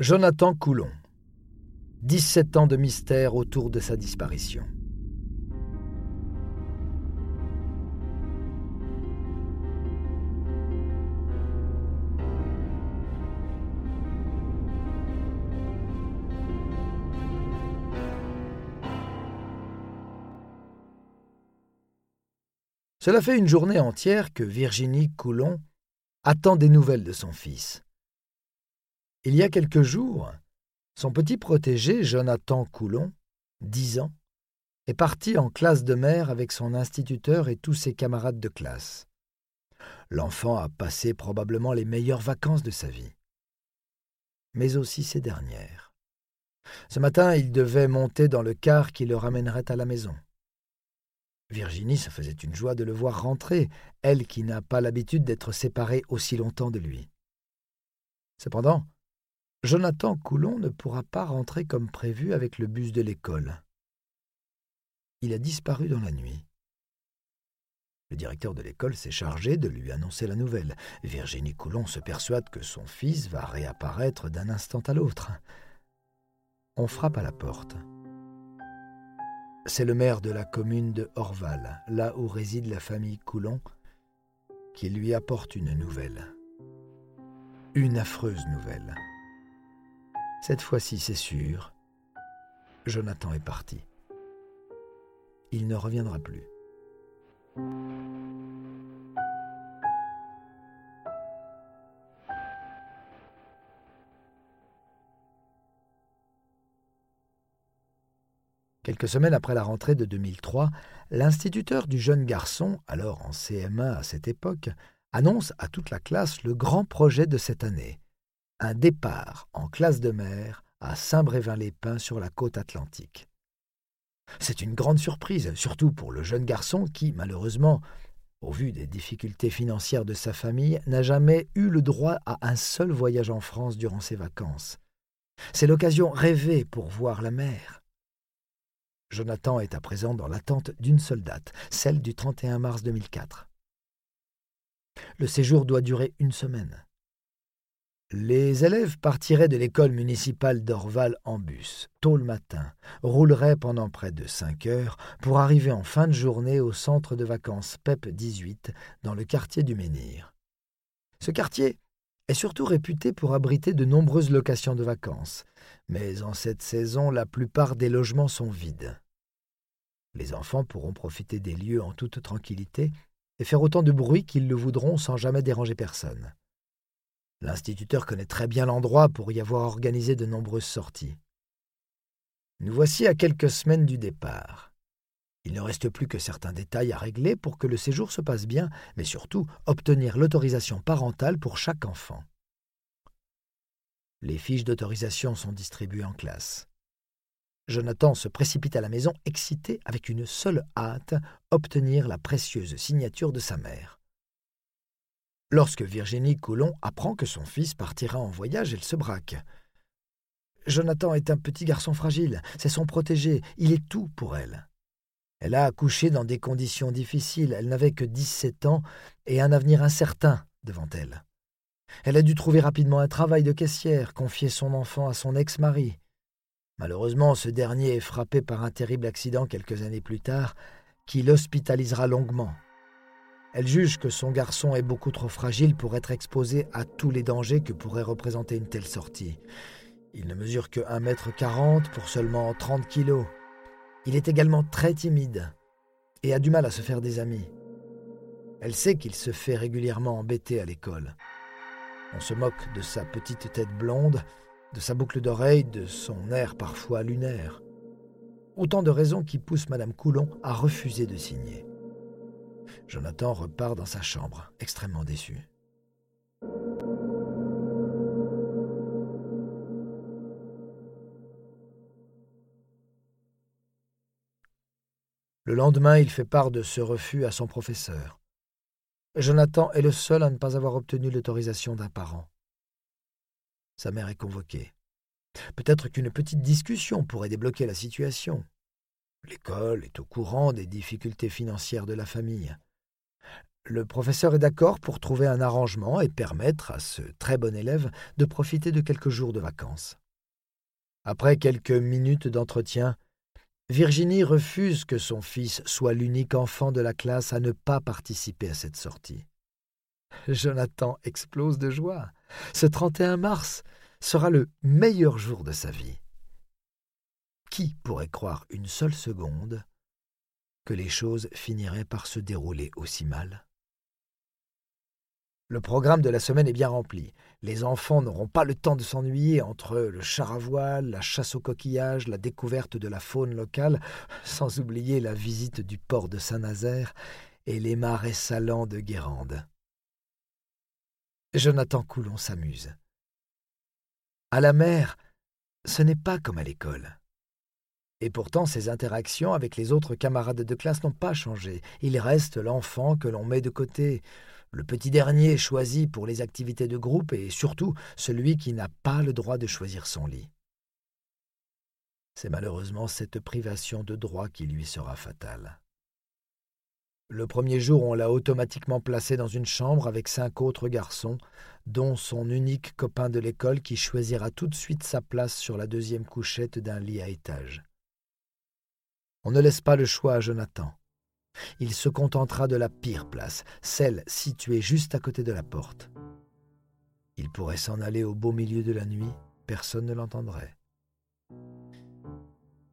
Jonathan Coulon. 17 ans de mystère autour de sa disparition. Cela fait une journée entière que Virginie Coulon attend des nouvelles de son fils. Il y a quelques jours, son petit protégé, Jonathan Coulon, dix ans, est parti en classe de mer avec son instituteur et tous ses camarades de classe. L'enfant a passé probablement les meilleures vacances de sa vie, mais aussi ses dernières. Ce matin, il devait monter dans le car qui le ramènerait à la maison. Virginie se faisait une joie de le voir rentrer, elle qui n'a pas l'habitude d'être séparée aussi longtemps de lui. Cependant, Jonathan Coulon ne pourra pas rentrer comme prévu avec le bus de l'école. Il a disparu dans la nuit. Le directeur de l'école s'est chargé de lui annoncer la nouvelle. Virginie Coulon se persuade que son fils va réapparaître d'un instant à l'autre. On frappe à la porte. C'est le maire de la commune de Orval, là où réside la famille Coulon, qui lui apporte une nouvelle. Une affreuse nouvelle. Cette fois-ci, c'est sûr, Jonathan est parti. Il ne reviendra plus. Quelques semaines après la rentrée de 2003, l'instituteur du jeune garçon, alors en CM1 à cette époque, annonce à toute la classe le grand projet de cette année, un départ en classe de mer à Saint-Brévin-les-Pins sur la côte atlantique. C'est une grande surprise, surtout pour le jeune garçon qui, malheureusement, au vu des difficultés financières de sa famille, n'a jamais eu le droit à un seul voyage en France durant ses vacances. C'est l'occasion rêvée pour voir la mer. Jonathan est à présent dans l'attente d'une seule date, celle du 31 mars 2004. Le séjour doit durer une semaine. Les élèves partiraient de l'école municipale d'Orval en bus, tôt le matin, rouleraient pendant près de cinq heures pour arriver en fin de journée au centre de vacances PEP 18 dans le quartier du Menhir. Ce quartier est surtout réputé pour abriter de nombreuses locations de vacances, mais en cette saison la plupart des logements sont vides. Les enfants pourront profiter des lieux en toute tranquillité et faire autant de bruit qu'ils le voudront sans jamais déranger personne. L'instituteur connaît très bien l'endroit pour y avoir organisé de nombreuses sorties. Nous voici à quelques semaines du départ. Il ne reste plus que certains détails à régler pour que le séjour se passe bien, mais surtout obtenir l'autorisation parentale pour chaque enfant. Les fiches d'autorisation sont distribuées en classe. Jonathan se précipite à la maison, excité avec une seule hâte, obtenir la précieuse signature de sa mère. Lorsque Virginie Coulon apprend que son fils partira en voyage, elle se braque. Jonathan est un petit garçon fragile, c'est son protégé, il est tout pour elle. Elle a accouché dans des conditions difficiles, elle n'avait que dix-sept ans et un avenir incertain devant elle. Elle a dû trouver rapidement un travail de caissière, confier son enfant à son ex-mari. Malheureusement, ce dernier est frappé par un terrible accident quelques années plus tard, qui l'hospitalisera longuement. Elle juge que son garçon est beaucoup trop fragile pour être exposé à tous les dangers que pourrait représenter une telle sortie. Il ne mesure que 1 mètre 40 pour seulement 30 kilos. Il est également très timide et a du mal à se faire des amis. Elle sait qu'il se fait régulièrement embêter à l'école. On se moque de sa petite tête blonde, de sa boucle d'oreille, de son air parfois lunaire. Autant de raisons qui poussent Madame Coulon à refuser de signer. Jonathan repart dans sa chambre, extrêmement déçu. Le lendemain, il fait part de ce refus à son professeur. Jonathan est le seul à ne pas avoir obtenu l'autorisation d'un parent. Sa mère est convoquée. Peut-être qu'une petite discussion pourrait débloquer la situation. L'école est au courant des difficultés financières de la famille. Le professeur est d'accord pour trouver un arrangement et permettre à ce très bon élève de profiter de quelques jours de vacances. Après quelques minutes d'entretien, Virginie refuse que son fils soit l'unique enfant de la classe à ne pas participer à cette sortie. Jonathan explose de joie. Ce 31 mars sera le meilleur jour de sa vie. Qui pourrait croire une seule seconde que les choses finiraient par se dérouler aussi mal? Le programme de la semaine est bien rempli. Les enfants n'auront pas le temps de s'ennuyer entre le char à voile, la chasse aux coquillages, la découverte de la faune locale, sans oublier la visite du port de Saint-Nazaire et les marais salants de Guérande. Jonathan Coulon s'amuse. À la mer, ce n'est pas comme à l'école. Et pourtant, ses interactions avec les autres camarades de classe n'ont pas changé. Il reste l'enfant que l'on met de côté, le petit dernier choisi pour les activités de groupe et surtout celui qui n'a pas le droit de choisir son lit. C'est malheureusement cette privation de droit qui lui sera fatale. Le premier jour, on l'a automatiquement placé dans une chambre avec cinq autres garçons, dont son unique copain de l'école qui choisira tout de suite sa place sur la deuxième couchette d'un lit à étage. On ne laisse pas le choix à Jonathan. Il se contentera de la pire place, celle située juste à côté de la porte. Il pourrait s'en aller au beau milieu de la nuit, personne ne l'entendrait.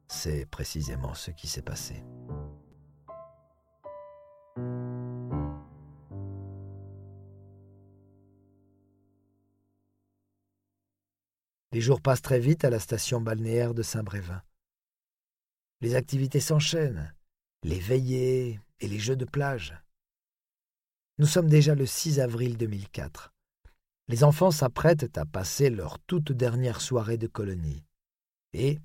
C'est précisément ce qui s'est passé. Les jours passent très vite à la station balnéaire de Saint-Brévin. Les activités s'enchaînent les veillées et les jeux de plage. Nous sommes déjà le 6 avril 2004. Les enfants s'apprêtent à passer leur toute dernière soirée de colonie. Et,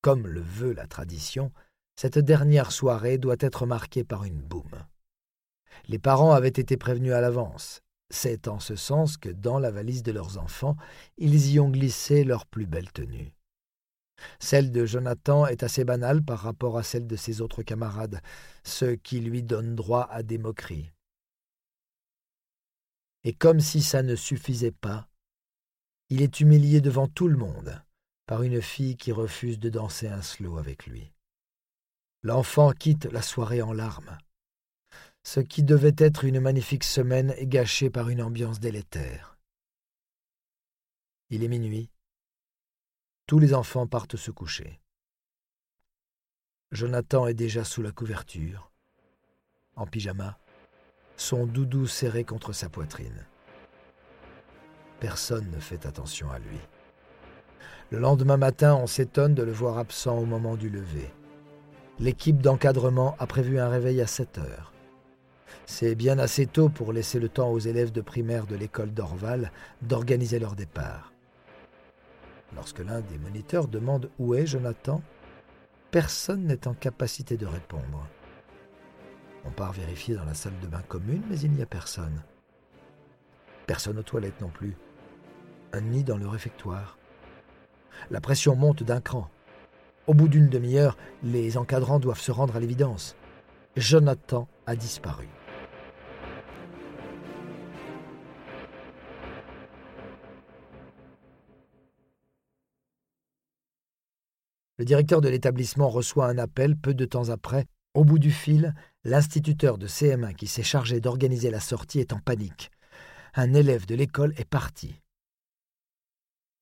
comme le veut la tradition, cette dernière soirée doit être marquée par une boum. Les parents avaient été prévenus à l'avance. C'est en ce sens que dans la valise de leurs enfants, ils y ont glissé leurs plus belles tenues. Celle de Jonathan est assez banale par rapport à celle de ses autres camarades, ce qui lui donne droit à des moqueries. Et comme si ça ne suffisait pas, il est humilié devant tout le monde par une fille qui refuse de danser un slow avec lui. L'enfant quitte la soirée en larmes. Ce qui devait être une magnifique semaine est gâché par une ambiance délétère. Il est minuit, tous les enfants partent se coucher. Jonathan est déjà sous la couverture, en pyjama, son doudou serré contre sa poitrine. Personne ne fait attention à lui. Le lendemain matin, on s'étonne de le voir absent au moment du lever. L'équipe d'encadrement a prévu un réveil à 7 heures. C'est bien assez tôt pour laisser le temps aux élèves de primaire de l'école d'Orval d'organiser leur départ. Lorsque l'un des moniteurs demande où est Jonathan, personne n'est en capacité de répondre. On part vérifier dans la salle de bain commune, mais il n'y a personne. Personne aux toilettes non plus. Un nid dans le réfectoire. La pression monte d'un cran. Au bout d'une demi-heure, les encadrants doivent se rendre à l'évidence. Jonathan a disparu. Le directeur de l'établissement reçoit un appel peu de temps après. Au bout du fil, l'instituteur de CM1 qui s'est chargé d'organiser la sortie est en panique. Un élève de l'école est parti.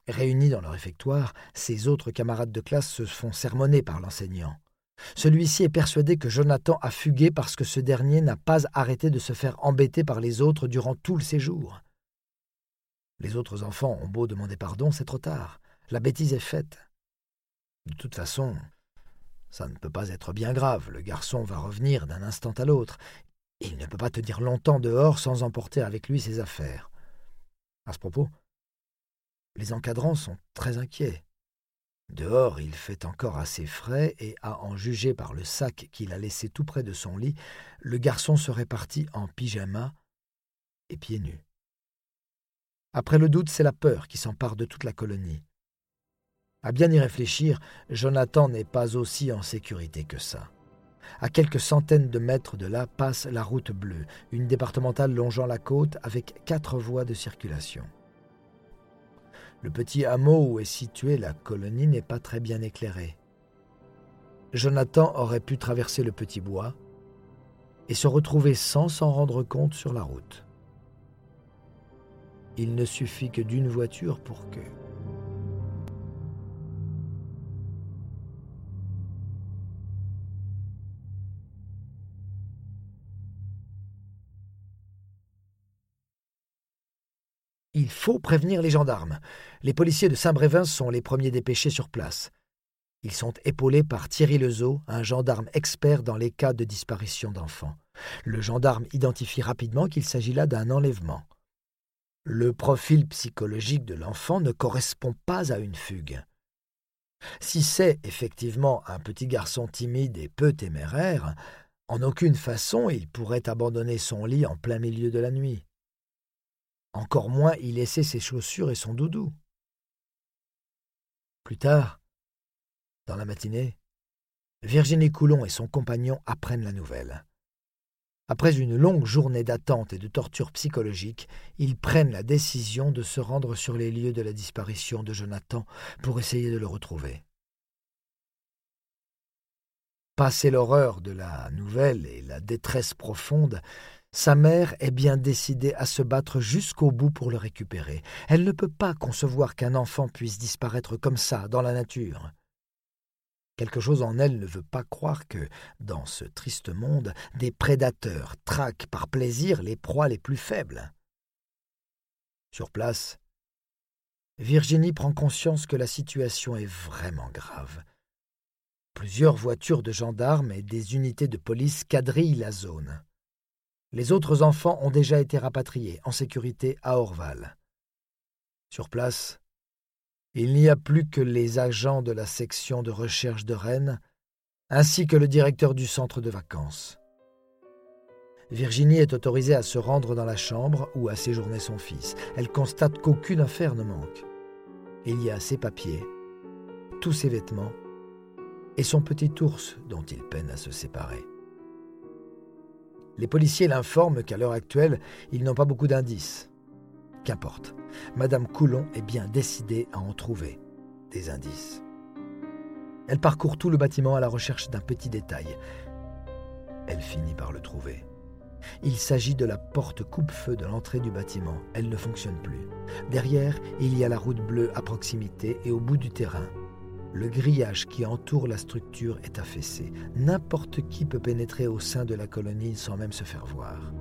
Réunis dans le réfectoire, ses autres camarades de classe se font sermonner par l'enseignant. Celui-ci est persuadé que Jonathan a fugué parce que ce dernier n'a pas arrêté de se faire embêter par les autres durant tout le séjour. Les autres enfants ont beau demander pardon, c'est trop tard. La bêtise est faite. De toute façon, ça ne peut pas être bien grave, le garçon va revenir d'un instant à l'autre. Il ne peut pas tenir longtemps dehors sans emporter avec lui ses affaires. À ce propos, les encadrants sont très inquiets. Dehors, il fait encore assez frais et, à en juger par le sac qu'il a laissé tout près de son lit, le garçon serait parti en pyjama et pieds nus. Après le doute, c'est la peur qui s'empare de toute la colonie. À bien y réfléchir, Jonathan n'est pas aussi en sécurité que ça. À quelques centaines de mètres de là passe la route bleue, une départementale longeant la côte avec quatre voies de circulation. Le petit hameau où est située la colonie n'est pas très bien éclairé. Jonathan aurait pu traverser le petit bois et se retrouver sans s'en rendre compte sur la route. Il ne suffit que d'une voiture pour que... Il faut prévenir les gendarmes. Les policiers de Saint-Brévin sont les premiers dépêchés sur place. Ils sont épaulés par Thierry Lezeau, un gendarme expert dans les cas de disparition d'enfants. Le gendarme identifie rapidement qu'il s'agit là d'un enlèvement. Le profil psychologique de l'enfant ne correspond pas à une fugue. Si c'est effectivement un petit garçon timide et peu téméraire, en aucune façon il pourrait abandonner son lit en plein milieu de la nuit. Encore moins y laisser ses chaussures et son doudou. Plus tard, dans la matinée, Virginie Coulon et son compagnon apprennent la nouvelle. Après une longue journée d'attente et de torture psychologique, ils prennent la décision de se rendre sur les lieux de la disparition de Jonathan pour essayer de le retrouver. Passé l'horreur de la nouvelle et la détresse profonde, sa mère est bien décidée à se battre jusqu'au bout pour le récupérer. Elle ne peut pas concevoir qu'un enfant puisse disparaître comme ça dans la nature. Quelque chose en elle ne veut pas croire que, dans ce triste monde, des prédateurs traquent par plaisir les proies les plus faibles. Sur place, Virginie prend conscience que la situation est vraiment grave. Plusieurs voitures de gendarmes et des unités de police quadrillent la zone. Les autres enfants ont déjà été rapatriés en sécurité à Orval. Sur place, il n'y a plus que les agents de la section de recherche de Rennes, ainsi que le directeur du centre de vacances. Virginie est autorisée à se rendre dans la chambre où a séjourné son fils. Elle constate qu'aucune affaire ne manque. Il y a ses papiers, tous ses vêtements et son petit ours dont il peine à se séparer. Les policiers l'informent qu'à l'heure actuelle, ils n'ont pas beaucoup d'indices. Qu'importe. Madame Coulon est bien décidée à en trouver des indices. Elle parcourt tout le bâtiment à la recherche d'un petit détail. Elle finit par le trouver. Il s'agit de la porte coupe-feu de l'entrée du bâtiment. Elle ne fonctionne plus. Derrière, il y a la route bleue à proximité et au bout du terrain. Le grillage qui entoure la structure est affaissé. N'importe qui peut pénétrer au sein de la colonie sans même se faire voir.